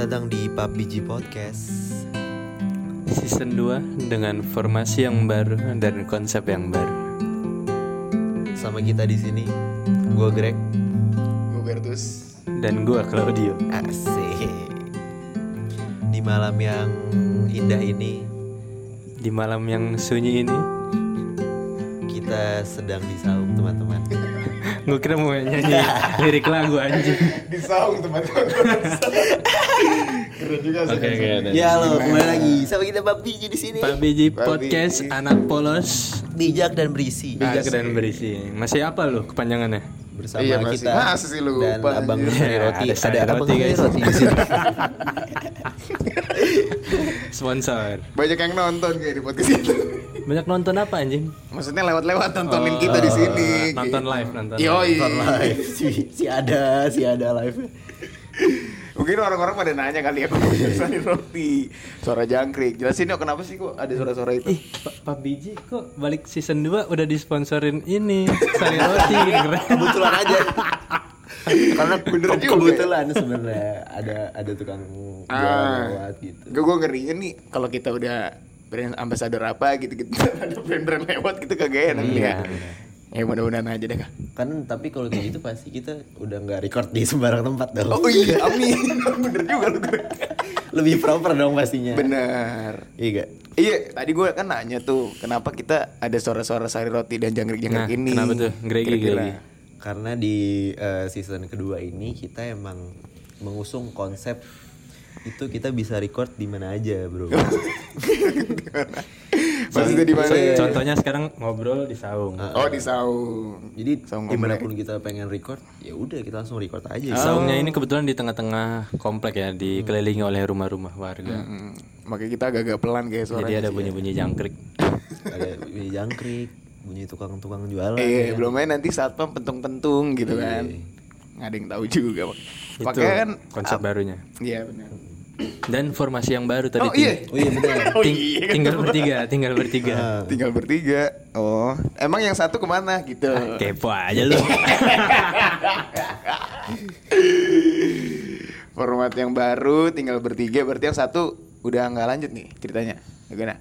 datang di PUBG Podcast. Season 2 dengan formasi yang baru dan konsep yang baru. Sama kita di sini, gue Greg. Gue Bertus Dan gua Claudio. Asik. Di malam yang indah ini, Di malam yang sunyi ini, kita sedang di saung teman-teman. gue kira mau nyanyi lirik lagu anjing. Di saung teman-teman Keren juga sih Oke oke. ada. ya lo, kembali lagi sama kita PUBG di sini. Pak Biji Pak Podcast Biji. anak polos Bijak dan berisi. bijak Asik. dan berisi. Masih apa lu kepanjangannya? Bersama Iya, masih- kita masih sih lu dan lupa, Abang anjir. Sari Ya, Roti. ada Ada Abang Roti, Sari guys. Roti di sini. Sponsor. Banyak yang nonton kayak di podcast itu Banyak nonton apa anjing? Maksudnya lewat-lewat nontonin Oh, kita di sini Nonton live, nonton. Yoi Nonton live. Si, si ada, si ada live. Mungkin orang-orang pada nanya kali ya kok Sari roti Suara jangkrik Jelasin yuk kenapa sih kok ada suara-suara itu Ih, Pak Pak Biji kok balik season 2 udah disponsorin ini Sari Roti keren. Kebetulan aja. Karena Bener juga. kebetulan sebenarnya ada ada tukang jual Ah. lewat gitu. Gue gue ngerinya nih kalau kita udah brand ambassador apa gitu-gitu ada brand-brand lewat gitu kagak enak nih ya. Ya mudah-mudahan aja deh kak. Kan tapi kalau kayak gitu pasti kita udah nggak record di sembarang tempat dong. Oh iya, amin. Bener juga lu. Lebih proper dong pastinya. Bener. Iya gak? Iya, tadi gue kan nanya tuh, kenapa kita ada suara-suara sari roti dan jangkrik-jangkrik Nah, ini? kenapa tuh? Gregi, gregi. Karena di eh, season kedua ini kita emang mengusung konsep itu kita bisa record di mana aja, Bro. Maksudnya di mana? Iya. Contohnya sekarang ngobrol di saung. Oh di saung. Jadi Saung di mana pun kita pengen record, ya udah kita langsung record aja. Saungnya ini kebetulan di tengah-tengah komplek ya, dikelilingi oleh rumah-rumah warga. Hmm, makanya kita agak-agak pelan kayak suara. Jadi ada bunyi-bunyi jangkrik. ada bunyi jangkrik, bunyi tukang-tukang jualan. Eh, belum main nanti satpam pentung-pentung gitu kan. Nggak ada yang tahu juga. Itu Makanya kan konsep barunya. Iya benar. Dan formasi yang baru tadi Oh ting- iya. Oh iya benar. Oh ting- iya. tinggal bertiga, tinggal bertiga. Tinggal bertiga. Oh, emang yang satu ke mana gitu? Kepo aja lu. Format yang baru, tinggal bertiga. Berarti yang satu udah nggak lanjut nih ceritanya. Gimana?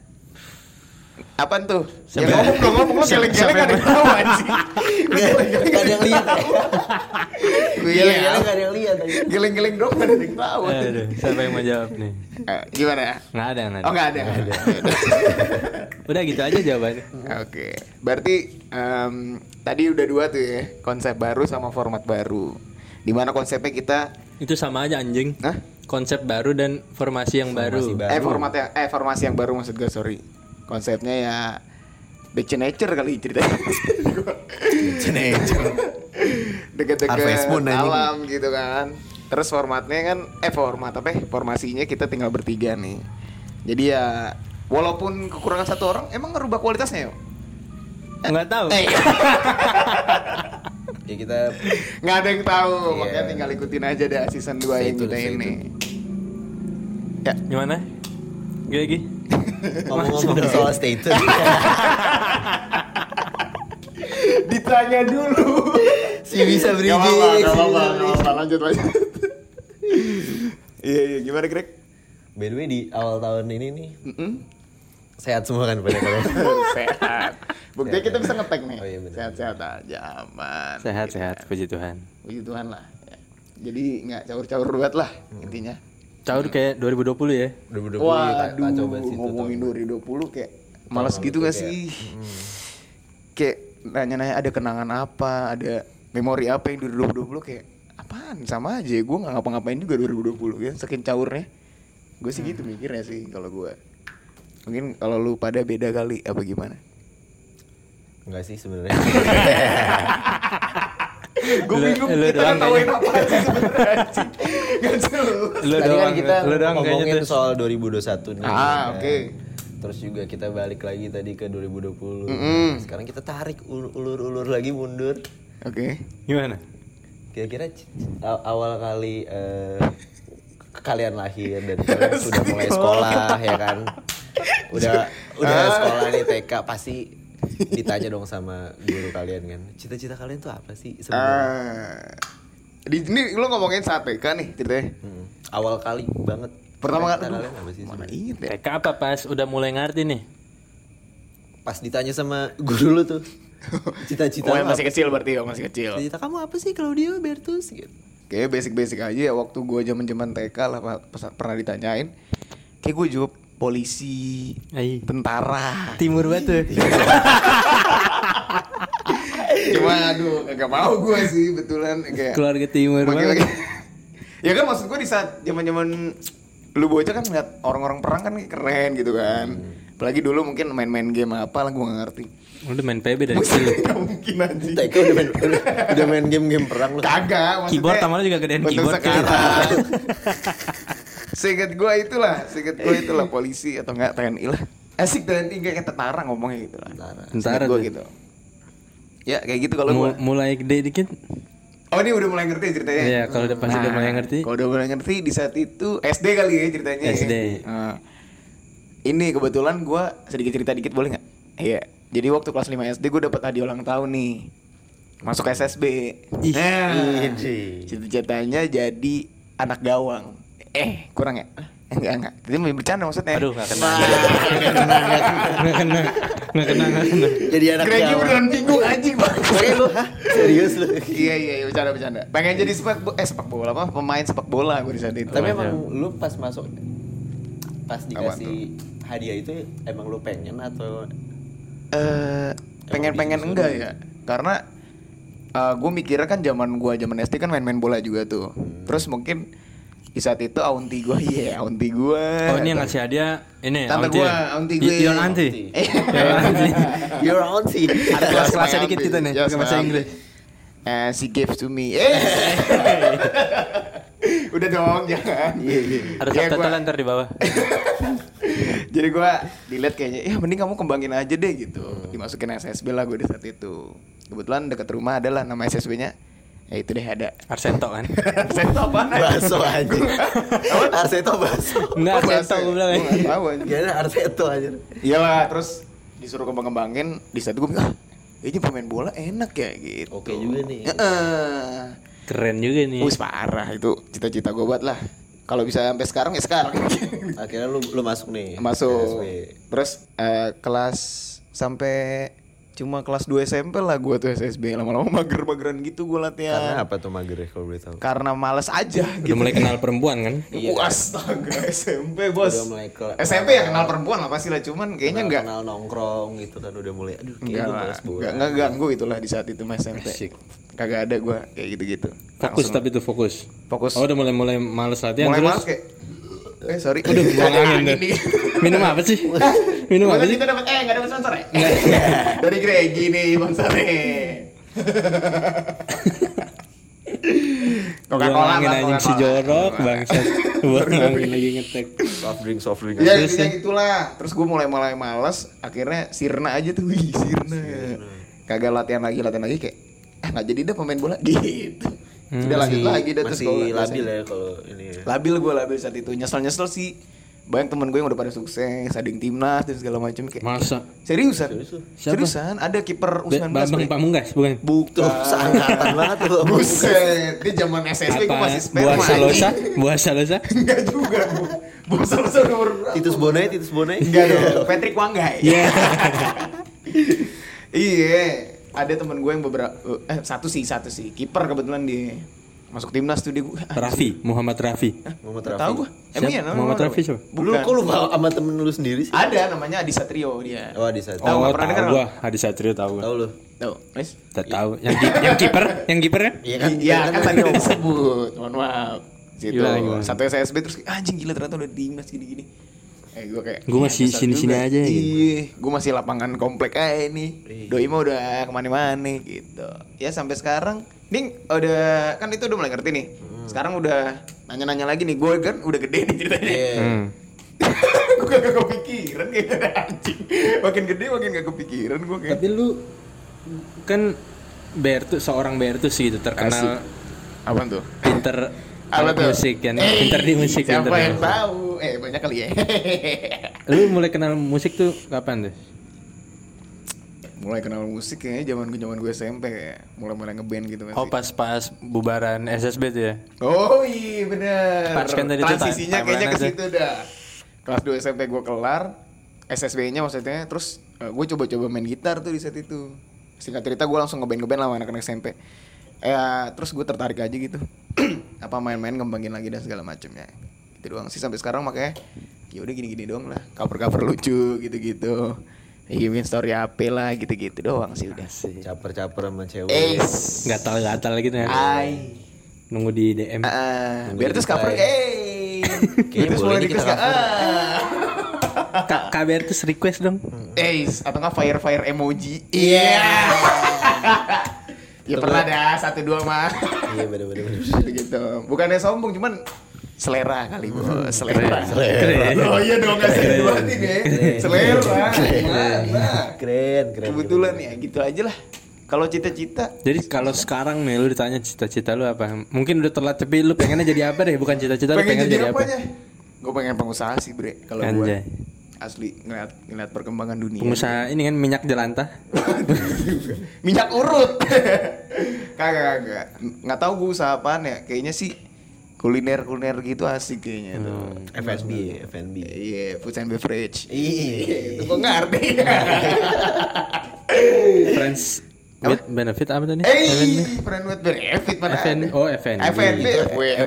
Apaan tuh? Ya Siapa- ngomong dong, ngomong geleng-geleng ada yang- tahu anjing. Gak ada yang lihat. Gue Iya, geleng gak ada yang lihat. Geleng-geleng dong ada yang tahu. Aduh, siapa yang mau jawab nih? Eh, Gimana? Nggak ada, nggak ada. Oh nggak ada. Udah gitu aja jawabannya. Oke, berarti em, tadi udah dua tuh ya konsep baru sama format baru. Di mana konsepnya kita, Itu sama aja anjing. Hah? Konsep baru dan formasi yang baru. Formasi baru. eh format yang, eh formasi yang baru maksud gue sorry. Konsepnya ya back to nature kali ceritanya. Deket-deket Harvest Moon anjing. alam gitu kan. Terus formatnya kan, eh format apa? ya? Formasinya kita tinggal bertiga nih. Jadi ya walaupun kekurangan satu orang, emang ngerubah kualitasnya yuk? Nggak tahu. Ya kita nggak ada yang tahu Iya. makanya tinggal ikutin aja deh season 2 Stay yang kita ini ya Gimana? Gigi? Ngomong-ngomong soal stay tune. ditanya dulu si bisa bridging. Gak apa-apa, gak apa-apa, lanjut lanjut iya iya gimana Greg By the way di awal tahun ini nih Mm-mm. sehat semua kan pada kalian. sehat buktinya kita bisa ngetek nih Oh, iya, sehat-sehat aja aman Sehat-sehat, puji Tuhan. puji Tuhan lah ya. jadi nggak caur-caur buat lah Hmm. intinya Caur kayak 2020 ya. Udah udah Waduh, kacau banget sih itu ngomongin tahun. 2020 kayak malas gitu gak sih? Kayak nanya-nanya ada kenangan apa, ada memori apa yang di 2020 kayak apaan sama aja gue nggak ngapa-ngapain juga 2020 ya saking caurnya gue sih gitu mikirnya sih kalau gue mungkin kalau lu pada beda kali apa gimana Enggak sih sebenarnya. gue Lu- bingung lu kita ngetawain kayaknya. apa sih sebenarnya anjing. Nggak jelas. Lu Tadi kan kita lu doang ngomongin soal 2021 nih. Ah, kan. oke. Terus juga kita balik lagi tadi ke 2020. Mm-mm. Sekarang kita tarik ul- ulur-ulur lagi mundur. oke Gimana? Kira-kira awal kali eh, kalian lahir dan kalian sudah mulai sekolah ya kan. Udah udah Ah. sekolah nih TK pasti ditanya dong sama guru kalian kan. Cita-cita kalian tuh apa sih sebenarnya? Ah, di ini lo ngomongin saat TK nih ceritanya. Hmm. awal kali banget Pertama kali kalian apa sih mana inget ya? TK apa pas udah mulai ngerti nih? pas ditanya sama guru lu tuh cita-cita Oh, masih apa? kecil berarti ya, masih kecil. cita-cita kamu apa sih Claudio Bertus gitu Kayak basic-basic aja ya waktu gua zaman-zaman TK lah pas- pernah ditanyain. Kayak gue jawab polisi, Ai. tentara. Timur batu. Cuma aduh, kagak mau gue sih betulan kayak Keluarga timur banget. ya kan maksud gue di saat zaman-zaman lu bocah kan ngeliat orang-orang perang kan keren gitu kan. Apalagi dulu mungkin main-main game apa lah gue gak ngerti. Udah main PB dari kecil. Gak mungkin anjing. TK udah main udah, udah main game-game perang lu Kagak, maksudnya Keyboard lu juga gedean keyboard sekarang. Seinget gue itulah, seinget gue itulah polisi atau enggak TNI lah. Asik TNI kayak tentara ngomongnya gitu lah. Tentara. Tentara gue gitu. Ya kayak gitu kalau gue. mulai gede dikit. Oh ini udah mulai ngerti ceritanya. Iya, kalau udah pas udah mulai ngerti. Kalau udah mulai ngerti di saat itu SD kali ya ceritanya. ya. SD. Nah, ini kebetulan gue sedikit cerita dikit boleh nggak? Iya. Jadi waktu kelas 5 SD gue dapat hadiah ulang tahun nih. Masuk SSB. Ih. Nah, cita-citanya jadi anak gawang. Eh, kurang ya? Eh, Enggak, enggak. Jadi mau bercanda maksudnya. Aduh, gak kena. Gak kena, gak kena. Gak kena, gak kena. jadi anak Gregi beneran bingung anjing banget. Oke lu hah? serius lu iya iya iya bercanda bercanda. Pengen jadi sepak eh sepak bola apa? Pemain sepak bola gue di saat itu. tapi emang lu pas masuk pas dikasih hadiah itu emang lu pengen atau eh pengen-pengen disuruh? enggak ya karena gue mikirnya kan zaman gua zaman SD kan main-main bola juga tuh terus mungkin di saat itu aunti gue iya aunti gue Oh ini yang ngasih hadiah ini Tante aunty gua, ya? aunty Y- gue. Your auntie. Eh. Your auntie. Ada kelas-kelasnya dikit kita nih, pakai bahasa Inggris. auntie. And she gave to me eh udah dong jangan Ada Ya, subtitle ntar di bawah. Jadi gua dilihat kayaknya, ya mending kamu kembangin aja deh gitu. Hmm. Dimasukin SSB lah gue di saat itu. Kebetulan dekat rumah adalah nama SSB-nya. Ya itu deh ada. Arsento kan? Tahu apa? Baso aja. Arseto baso. Enggak Arsento gue bilang. Gue nggak tahu aja. Arseto aja. Iyalah, terus disuruh kembang-kembangin. Di saat itu gue bilang, ah, kayaknya pemain bola enak ya gitu. Oke juga nih. Heeh. Keren juga nih. Wis parah itu cita-cita gue buat lah. Kalau bisa sampai sekarang ya sekarang. Akhirnya lu lu masuk nih. Masuk. Terus eh, kelas sampai cuma kelas 2 SMP lah gue tuh SSB lama-lama mager-mageran gitu gue latihan Karena apa tuh mager ya kalau boleh tahu? karena males aja Udah gitu mulai kenal perempuan kan? Iya. Astaga SMP bos Udah mulai ke- SMP ya kenal perempuan lah pasti lah cuman kayaknya enggak kenal nongkrong gitu kan udah mulai aduh kayak enggak males enggak, enggak ganggu itulah di saat itu mas SMP Asik. kagak ada gue kayak gitu-gitu Fokus Langsung tapi tuh fokus. fokus Oh udah mulai mulai males latihan mulai terus. males kayak eh sorry Udah buang angin deh. Minum apa sih? Minum apa sih? kita dapat eh enggak dapat sponsor ya? Dari Gregi nih sponsornya. Coca-Cola lah, anjing si jorok bangsat. Angin lagi ngetek. Soft drink soft drink. Ya Terus ya? gitulah. Terus gue mulai mulai malas, akhirnya sirna aja tuh, wih sirna. Kagak latihan lagi, latihan lagi kayak ah nggak jadi deh pemain bola gitu. Udah lanjut lagi dah terus masih labil ya kalau ini. ya. Labil gue labil saat itu. Nyesel-nyesel sih. Banyak temen gue yang udah pada sukses, ada yang timnas dan segala macam kayak. Masa? Seriusan? Siapa? Seriusan? Ada kiper Be- U19 Bambang. Pamungkas bukan? Bukan. Seangkatan banget tuh. Buset, dia zaman SSB gue masih sperma. Buah salosa? Buah salosa? Enggak juga, Bu. Buah salosa nomor? Titus Bonai, Titus Bonai. Enggak dong, Patrick Wanggai. Iya. Iya, ada temen gue yang beberapa eh satu sih, satu sih. Kiper kebetulan dia masuk timnas tuh dia gue. Raffi, Muhammad Raffi. Muhammad Tahu gue. Siapa? Emang iya namanya Muhammad Raffi siapa? Lu kok lu bawa sama temen lu sendiri sih? Ada namanya Adi Satrio dia. Oh, di sana. Tahu Oh, pernah dengar gua. Hadi Satrio tahu gua. Tahu lu. Tahu, Wes? Tak tahu. Yang yang kiper, yang kiper ya? Iya kan? Iya kan tadi udah disebut. Mohon maaf. Gimana? Satu SSB terus anjing gila ternyata udah di timnas gini-gini. Eh gue kayak Gua masih "Iya, besar sini-sini juga." aja gitu. Iya, gue masih lapangan komplek aja nih. Doi mah udah ke mana-mana gitu. Ya sampai sekarang, nih udah kan itu udah mulai ngerti nih. Sekarang udah nanya-nanya lagi nih. Gue kan udah gede nih ceritanya. Iya. Hmm. gue gak kepikiran kayak anjing. Makin gede makin gak kepikiran gue kayak. Tapi lu kan Bertus seorang Bertus gitu terkenal Apa tuh? pinter Apa alat tuh? musik kan, Eh, pinter di musik Siapa pinter. yang tahu? Eh banyak kali ya. Lu mulai kenal musik tuh kapan tuh? Mulai kenal musik kayaknya zaman gue zaman gue SMP kayak mulai mulai ngeband gitu masih. Oh pas pas bubaran SSB tuh ya. Oh iya bener. Pas kan tadi Transisinya kayaknya ke situ dah. Kelas 2 SMP gue kelar SSB-nya maksudnya Terus eh, gue coba-coba main gitar tuh di saat itu. Singkat cerita gue langsung ngeband-ngeband lah sama anak-anak SMP Ya terus gue tertarik aja gitu. Apa main-main ngembangin lagi dan segala macamnya Gitu doang sih sampai sekarang makanya ya udah gini-gini doang lah. Cover-cover lucu gitu-gitu Ya, bikin story apa lah gitu-gitu doang sih udah Caper-caper sama cewek. Nggak tahu gitu ya. Ai Nunggu di DM. Ah, Nunggu biar di terus cover eh Kayaknya boleh mulai nih kita dikasih cover. ah. Kak KBR terus request dong. Eh, atau nggak fire fire emoji? Iya. ya pernah dah satu dua mah. Iya bener-bener. gitu. Bukannya sombong, cuman selera kali bos, selera. Keren. Oh iya dong nggak sih dua ini ya. Selera. Gimana? Keren, keren. Kebetulan ya gitu aja lah. Kalau cita-cita Jadi kalau sekarang nih lu ditanya cita-cita lu apa? Mungkin udah telat tapi lu pengennya jadi apa deh? Bukan cita-cita lu pengen jadi jadi apa? Gue pengen pengusaha sih bre. Kalau gue Anjay. asli ngeliat ngeliat perkembangan dunia. Pengusaha ini kan minyak jelantah. minyak urut kagak kagak nggak tahu gue usaha apaan ya kayaknya sih kuliner kuliner gitu asik kayaknya tuh FNB, FNB. iya food and beverage Iya. itu gue ngerti Friends with benefit apa tadi? eh friend with benefit mana FN oh FNB. FNB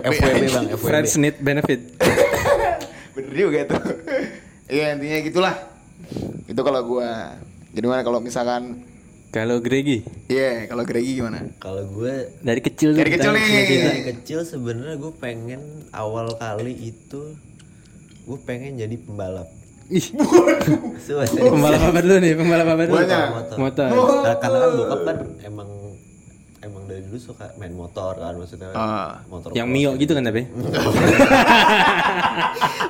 FWB bang. Friends need benefit. bener juga tuh iya intinya gitulah itu kalau gua jadi mana kalau misalkan Kalau Gregi iya kalau Gregi gimana Kalau gue dari kecil Dari kecil nih. dari kecil sebenarnya gue pengen awal kali itu gue pengen jadi pembalap. Ih, pembalap apa dulu nih? Pembalap apa dulu? Banyak. Motor. Motor. Nah, karena kan bokap kan emang emang dari dulu suka main motor kan maksudnya Ah. motor Yang. Mio gitu kan tapi?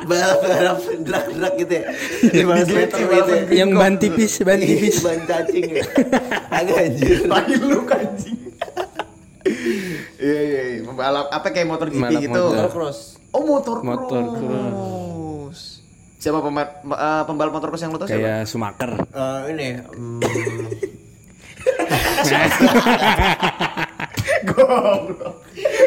balap balap drag drag gitu ya 15 meter gitu ya. Yang ban tipis, ban tipis. ban cacing ya agak anjir lagi lu anjing iya iya iya pembalap apa kayak motor GP Pembalap gitu motor. cross oh motor Motor cross siapa pembalap eh, pembalap motor cross yang lu tau siapa Kayak Sumaker. Eh, ini mm, goblok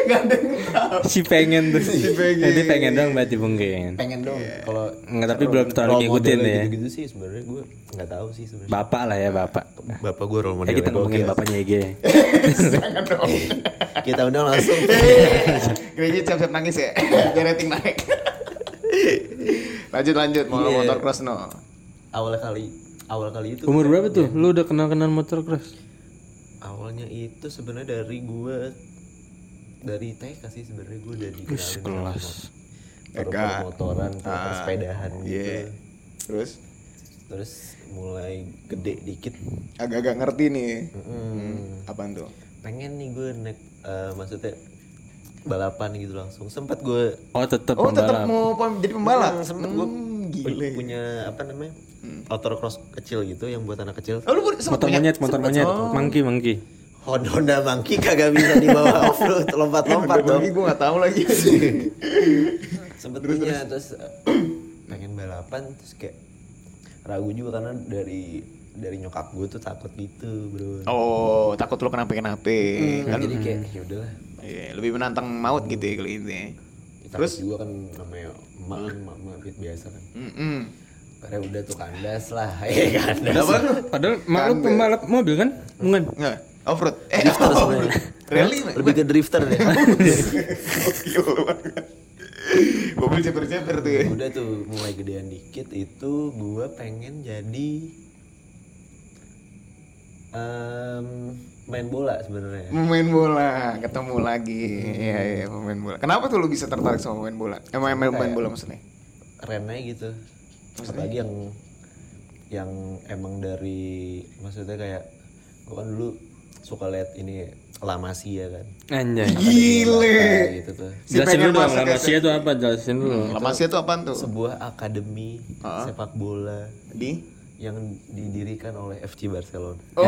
nggak ada yang tahu Si pengen tuh. Si pengen. Jadi pengen dong berarti mungkin. pengen dong kalau Enggak tapi belum terlalu ngikutin ya. gitu-gitu sih sebenarnya gue nggak tahu sih sebenarnya Bapak lah ya bapak. bapak gue role Eh model kita ngomongin bapaknya Ege. jangan dong kita undang langsung gereja siap-siap nangis ya biar rating naik lanjut lanjut mau Iya. motor cross no awal kali awal kali itu Umur berapa tuh? Lu udah kenal-kenal motor cross? awalnya itu sebenarnya dari gue dari TK sih sebenarnya gue udah dikenalin kelas. TK. motoran Ah, sepedahan gitu. iya. Terus? Terus mulai gede dikit. Agak-agak ngerti nih. Mm, apaan tuh? Pengen nih gue naik eh, maksudnya balapan gitu langsung. Sempat gue Oh tetap oh tetap mau jadi pembalap? Sempet gue Hmm, gile punya apa namanya motor cross kecil gitu yang buat anak kecil. Oh lu Motor punya? monyet, motor monyet, monkey, monkey. Honda Honda Monkey kagak bisa dibawa off road lompat-lompat dong. gue gak tahu lagi. Sempet punya terus. eh, pengen balapan terus kayak ragu juga karena dari dari nyokap gue tuh takut gitu bro. Oh takut lu kenapa-kenapa kan jadi kayak ya udahlah. Iya, lebih menantang maut gitu ya kalau itu ya. terus juga kan namanya emak kan emak emak fit biasa kan Mm-mm. Karena udah tuh kandas lah ya kandas Apa lu? Padahal mak lu pembalap mobil kan? Bukan. Nggak, off road. Eh, drifter off-road. sebenarnya Rally, man. lebih ke drifter deh. Mobil ceper-ceper tuh ya. udah tuh mulai gedean dikit itu gue pengen jadi em, main bola sebenarnya Pemain bola, ketemu lagi. Iya, iya, pemain bola. Kenapa tuh lu bisa tertarik sama pemain bola? Eh, main, main, main bola maksudnya? keren aja gitu apalagi yang yang emang dari maksudnya kayak gue kan dulu suka lihat ini La Masia kan Anjay. Gile. Gitu tuh Si Jelasin dulu dong, masuk Lamasia itu apa? Jelasin dulu. Lamasia tuh apaan tuh? sebuah akademi sepak bola Di? Yang didirikan oleh FC Barcelona Oh,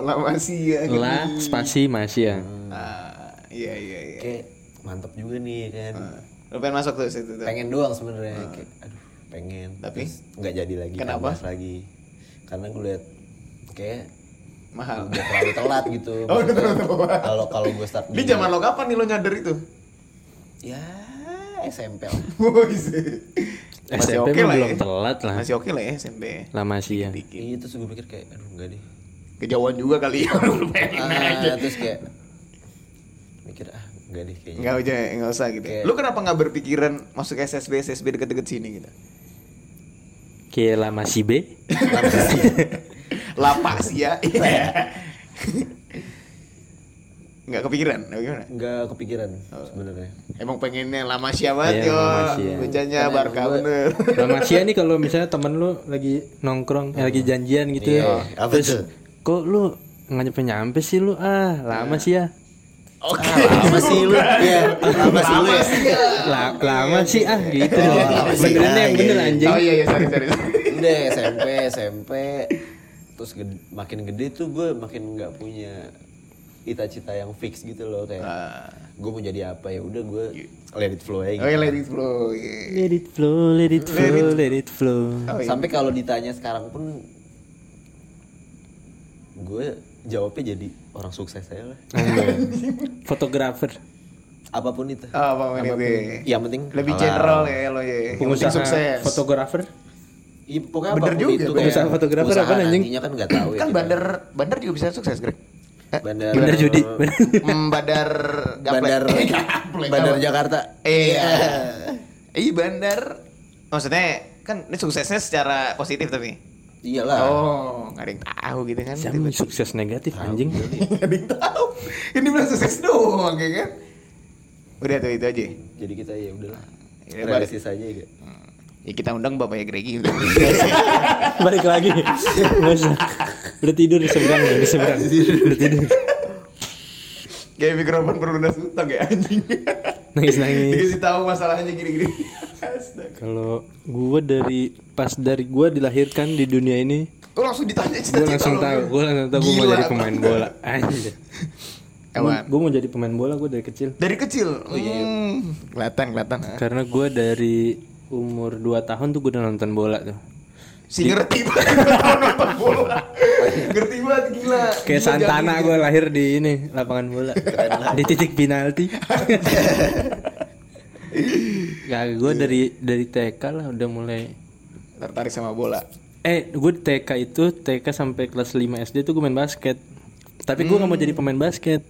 Lamasia. gitu. La spasi Masia. Ah, iya, iya, iya. kayak mantep juga nih kan Lu pengen masuk tuh situ tuh. pengen doang sebenarnya kayak aduh pengen Tapi? Nggak jadi lagi Kenapa? lagi karena gue liat kayak Mahal. udah terlalu telat gitu Oh, udah terlalu telat. kalau kalau gue start Di zaman lo kapan nih lo nyadar itu? ya SMP lah Wih, SMP oke mah lah belum ya. telat lah. Masih oke lah ya SMP. Lama sih ya. iya terus gue pikir kayak aduh enggak deh Kejauhan juga kali ya lu pengen aja. ah, terus kayak mikir ah enggak deh kayaknya Enggak aja, enggak usah gitu. Kayak- Lu kenapa nggak berpikiran masuk SSB SSB deket-deket sini gitu? Kayak lama si B. Lapak sih ya. Enggak kepikiran, apa gimana? enggak kepikiran sebenarnya Emang pengennya lama siapa Iya, yo? Bacanya Karena Barca bener. Lama sih nih kalau misalnya temen lu lagi nongkrong, eh, lagi janjian gitu Iya, ya. apa Terus tuh? kok lu nggak nyampe nyampe sih lu ah lama sih ya. Oke. lama sih lu iya lama sih lu ya La- lama sih ah gitu. Oh, lama sih, Beneran ah, yang bener anjing. Oh iya iya sorry sorry. udah SMP SMP terus ged- makin gede tuh gue makin nggak punya cita-cita yang fix gitu loh kayak Ah. gue mau jadi apa ya udah gue let it flow aja Oh gitu. iya let it flow. iya. Let it flow, let it flow, let it flow. Oh, iya. sampai kalau ditanya sekarang pun gue jawabnya jadi orang sukses aja lah Fotografer, apa pun itu Oh, apa ini Apa pun. gue? yang penting Lebih halal. general ya lo ya. Pengusaha sukses. fotografer. Iya, pokoknya Bener apa pun juga, itu bener. Usaha fotografer usaha apa, anjing? kan nggak tahu ya Kan bandar bandar juga bisa sukses, Greg. Eh, bandar judi. Hmm, bandar Gaplek. bandar bandar apa? Jakarta Iya. Iya bandar. Maksudnya kan ini suksesnya secara positif tapi. iyalah Oh, nggak ada yang tahu gitu kan. Siapa yang sukses negatif anjing? Nggak ada yang tahu. Ini bilang sukses doang kayak kan. Udah tuh itu aja. jadi kita ya udahlah Ya, realistis aja ya Ya kita undang bapaknya Gregi. Balik lagi. Nggak usah. Udah tidur di seberang ya, di seberang. Udah tidur. Kayak mikrofon perlunas utang ya anjing. Nangis nangis. Dikasih tahu masalahnya gini-gini. Astaga. Kalau gue dari pas dari gue dilahirkan di dunia ini, Gue langsung ditanya gue cita-cita langsung lo. tahu, gue langsung tahu gue mau jadi pemain bola. Anjir. Gue mau jadi pemain bola gue dari kecil. Dari kecil. Hmm, kelihatan, kelihatan. Karena gue dari umur 2 tahun tuh gue udah nonton bola tuh. Si ngerti banget nonton bola. ngerti banget gila. Kayak Gila, Santana jangan- gue lahir di ini lapangan bola. di titik penalti. Gak, gue dari dari TK lah udah mulai. tertarik sama bola. Eh, gue di TK itu TK sampai kelas 5 SD tuh gue main basket. Tapi gue nggak mau jadi pemain basket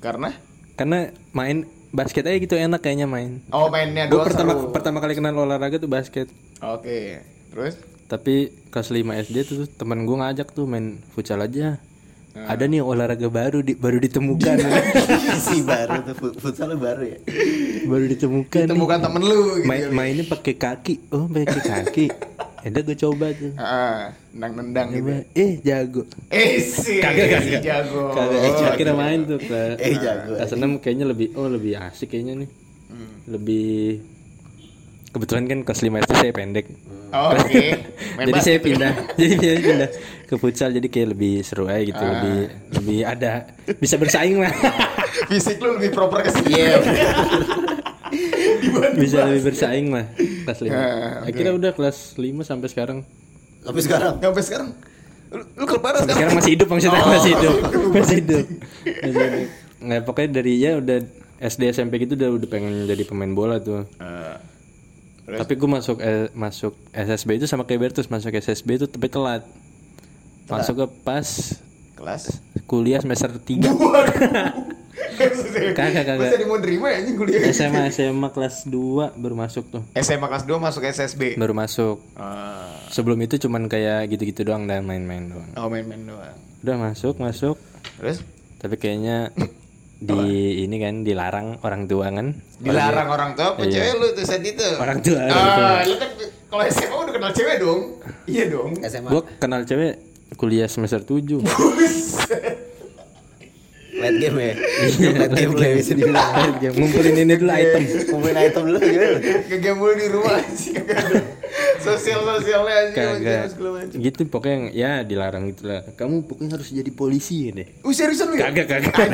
Karena karena main basket aja gitu enak kayaknya main. oh mainnya Gue doang pertama seru. pertama kali kenal olahraga tuh basket. Oke. Terus Tapi kelas 5 SD tuh teman gue ngajak tuh main futsal aja. Ada nih olahraga baru di, baru ditemukan. si baru tuh fut- futsal baru ya baru ditemukan. nih. temukan temen lu gitu. Main mainnya pakai kaki. Oh, pakai kaki. Ada gue coba tuh. Ah, nendang-nendang gitu. Coba, eh jago. Eh sih, Kagak, kagak. jago. Kagak eh, akhirnya main tuh ke Eh, jago. kelas 6 kayaknya lebih oh lebih asik kayaknya nih. Hmm. Lebih kebetulan kan kelas 5 SD saya pendek. Oh, Oke. Main jadi saya pindah. jadi saya pindah ke futsal jadi kayak lebih seru aja gitu, Ah. lebih lebih ada bisa bersaing lah. Fisik lu lebih proper ke sini. iya bisa lebih bersaing lah kelas 5. Ah, oke. Akhirnya udah kelas 5 sampai sekarang. tapi sekarang Sampai sekarang. Lu, lu keleparan Sampai sekarang. sekarang masih hidup maksudnya masih hidup. Masih hidup. Masih hidup. Nah, pokoknya dari ya udah SD SMP gitu udah udah pengen jadi pemain bola tuh. Terus? Tapi gue masuk eh, masuk SSB itu sama kayak Bertus masuk SSB itu tapi telat. Masuk ke pas kelas. kuliah semester 3 Kagak, kagak. Masa mau nerima ya anjing kuliah. SMA SMA kelas 2 baru masuk tuh. SMA kelas 2 masuk SSB. Baru masuk. Ah, Sebelum itu cuman kayak gitu-gitu doang dan main-main doang. oh main-main doang. Udah masuk, masuk. Terus Tapi kayaknya di ini kan dilarang orang tua kan. dilarang orang tua apa Iya. cewek lu tuh saat itu? Orang tua, orang tua. Ah, lu kan kalau SMA udah kenal cewek dong. Iya dong. SMA Gue kenal cewek kuliah semester 7 late game ya late game lah bisa dibilang Ngumpulin ini dulu item. kumpulin item dulu gimana Kagak mulu di rumah sih. Sosial sosialnya aja. Gitu pokoknya ya dilarang gitu lah. Kamu pokoknya harus jadi polisi deh. Uh seriusan lu? ya? Kagak, kagak.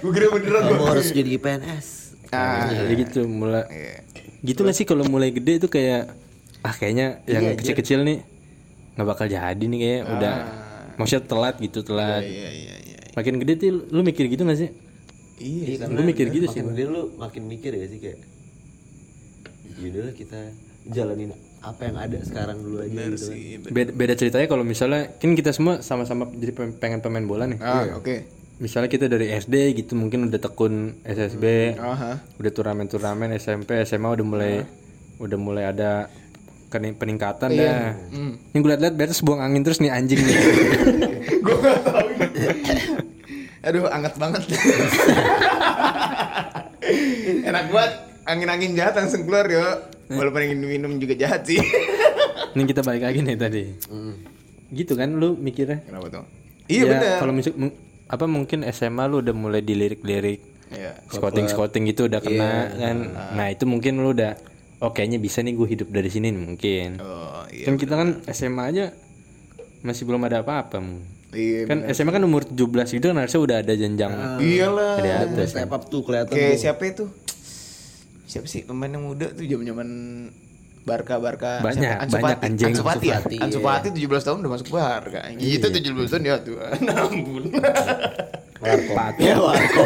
Gua kira beneran kamu harus jadi PNS Ah. Jadi gitu mulai Iya. gitu gak sih kalau mulai gede itu kayak ah kayaknya yang kecil-kecil nih nggak bakal jadi nih kayak udah maksudnya telat gitu telat Iya iya iya. Makin gede tuh lu mikir gitu gak sih? Iya. karena Gue mikir gitu makin gede lu makin mikir ya sih kayak yaudahlah kita jalanin apa yang ada sekarang dulu aja gitu kan. beda, beda ceritanya kalau misalnya kan kita semua sama-sama jadi pengen pemain bola nih. Ah, oke. misalnya kita dari SD gitu mungkin udah tekun SSB Aha. udah turnamen-turnamen SMP SMA udah mulai udah mulai ada peningkatan dah. Ini gue liat-liat beres buang angin terus nih anjing nih. Gue gak tau Aduh, anget banget. Enak banget. Angin-angin jahat langsung keluar yo. Walaupun ingin minum juga jahat sih. ini kita balik lagi nih tadi gitu kan lu mikirnya Kenapa tuh? Ya, Iya benar. kalau misal mu- apa mungkin SMA lu udah mulai dilirik-lirik Iya. scouting scouting gitu udah kena kan nah itu mungkin lu udah oh kayaknya bisa nih gue hidup dari sini nih mungkin Oh, iya. kan kita kan SMA aja masih belum ada apa-apa. Iya. kan SMA kan umur 17 gitu kan harusnya udah ada jenjang Iyalah. di atas step up tuh kelihatan Kayak tuh. siapa itu? Siapa sih pemain yang muda tuh zaman-zaman Barca Barca Banyak, siapa? Ansu banyak Fati. anjing. Ansu Fati ya? Ansu Fati, Ansu Fati 17 tahun udah masuk Barca. Itu 17 tahun ya tuh. Ampun. Pato Barco.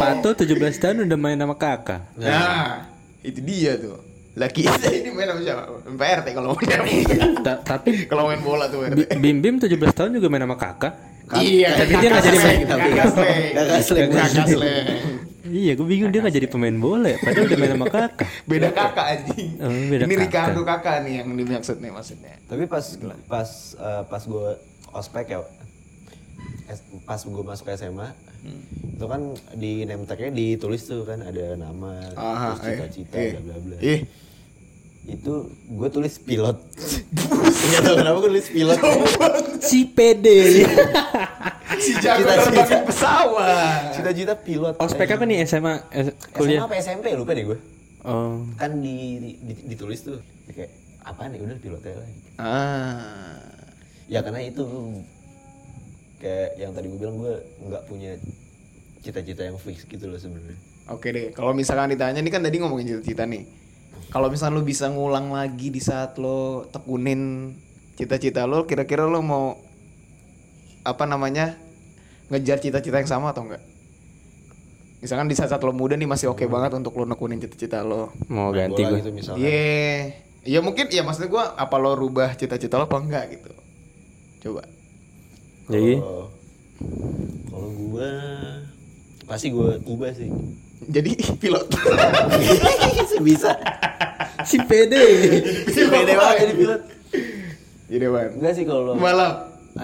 Pato 17 tahun udah main sama kakak Nah, itu dia tuh. Laki kita ini main sama siapa? PRT kalau main. Ta- tapi kalau main bola tuh PRT. Bim Bim 17 tahun juga main sama kakak Iya, Tapi dia nggak jadi main. Kakak sleng. Kakak sleng. Kakak sleng. iya gue bingung dia gak jadi pemain bola ya padahal udah main sama kakak Beda kakak anjing. Oh, beda Ini kakak. Ricardo kakak nih yang dimaksud nih maksudnya. tapi pas pas eh, pas gue ospek ya pas gue masuk SMA itu kan di name tag-nya ditulis tuh kan ada nama Aha, terus cita-cita eh, bla bla bla Ih, itu gue tulis pilot. Nggak tahu kenapa gue tulis pilot. Si pede si jago terbangin pesawat. cita-cita pilot. Ospek apa nih? SMA S- SMA kuliah apa SMP lupa deh gue oh. Kan di, di- ditulis tuh. Kayak apa nih udah pilotnya lah. Ah. ya karena itu kayak yang tadi gue bilang gue nggak punya cita-cita yang fix gitu loh sebenarnya. Oke deh, kalau misalkan ditanya nih kan tadi ngomongin cita-cita nih. Kalau misalnya lu bisa ngulang lagi di saat lo tekunin cita-cita lo, kira-kira lo mau apa namanya ngejar cita-cita yang sama atau enggak? Misalkan di saat, saat lo muda nih masih oke banget untuk lo nekunin cita-cita lo. mau Main ganti gue gitu misalnya Iya, iya mungkin ya maksudnya gua apa lo rubah cita-cita lo apa enggak gitu? Coba. jadi Kalau- kalau gue pasti gue ubah sih Jadi pilot. bisa si pede pede banget jadi pilot Jadi apa? enggak sih kalau Pembalap.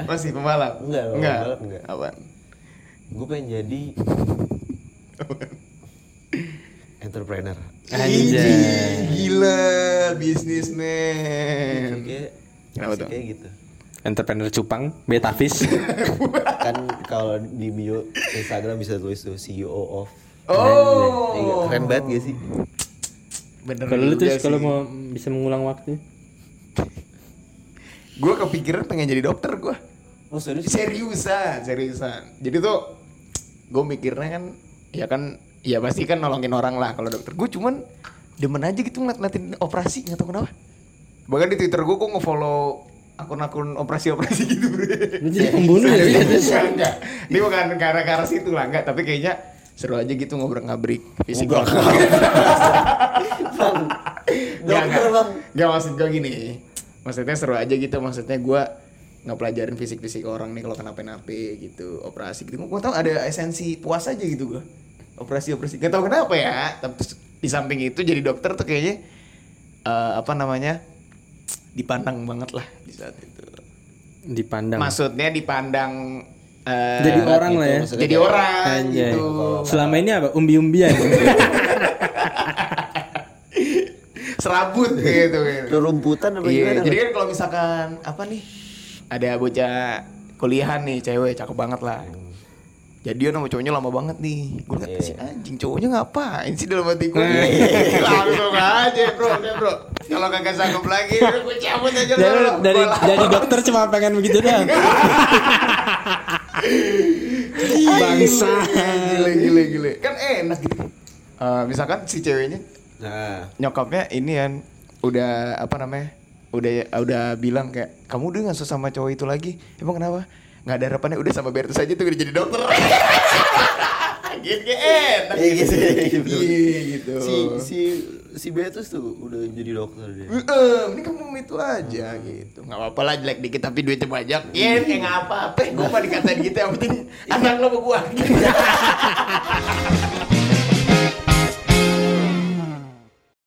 Masih pembalap? Enggak, enggak. pembalap enggak. Apaan? gue pengen jadi entrepreneur anjay Gila, bisnismen. kayak Kenapa tuh? kayak gitu entrepreneur cupang betavis kan kalau di bio Instagram bisa tulis tuh CEO of Oh, Iya, keren banget gak sih bener. kalau lu terus kalau mau bisa mengulang waktu gue kepikiran pengen jadi dokter gue. oh serius Seriusan, seriusan. Jadi tuh gue mikirnya kan, ya kan, ya pasti kan nolongin orang lah kalau dokter. Gue cuman demen aja gitu ngeliat-ngeliatin operasi nggak tahu kenapa. Bahkan di Twitter gue kok nge-follow akun-akun operasi-operasi gitu jadi pembunuh ya Enggak, enggak. Ini bukan karena ke arah situ lah, enggak. Tapi kayaknya seru aja gitu ngobrol-ngabrik fisik Enggak. Enggak, Dokter, enggak. Bang. Enggak maksud gue gini. Maksudnya seru aja gitu. Maksudnya gue nggak pelajarin fisik-fisik orang nih kalau kenapa-napa gitu operasi gitu gue tau ada esensi puas aja gitu gue operasi operasi gak tau kenapa ya tapi di samping itu jadi dokter tuh kayaknya eh, apa namanya dipandang banget lah di saat itu dipandang maksudnya dipandang eh, jadi orang lah ya jadi orang Anjay. gitu selama ini apa umbi-umbian serabut gitu, gitu. rumputan apa Iya, gimana jadi kan kalau misalkan apa nih ada bocah kuliahan nih cewek cakep banget lah. Jadian sama cowoknya lama banget nih. Gue kata Iya. si anjing cowoknya ngapain sih dalam hati gue? Langsung aja bro, bro. Kalau kagak sanggup lagi, gue cabut aja dari bro. dari dari dokter cuma pengen begitu doang bangsa Gile, gile, gile. Kan enak gitu. Eh, misalkan si ceweknya nah nyokapnya ini kan udah apa namanya udah udah bilang kayak kamu udah nggak sama cowok itu lagi emang kenapa nggak ada harapannya udah sama Bertus aja tuh udah jadi dokter gitu enak Iya gitu. Iya, gitu. Si si si Beatus tuh udah jadi dokter dia. Eh, ini kamu itu aja gitu. Nggak apa-apa lah jelek dikit tapi duitnya banyak. Iya, kayak nggak apa-apa. Gue mah dikatain gitu yang penting anak lo sama gua.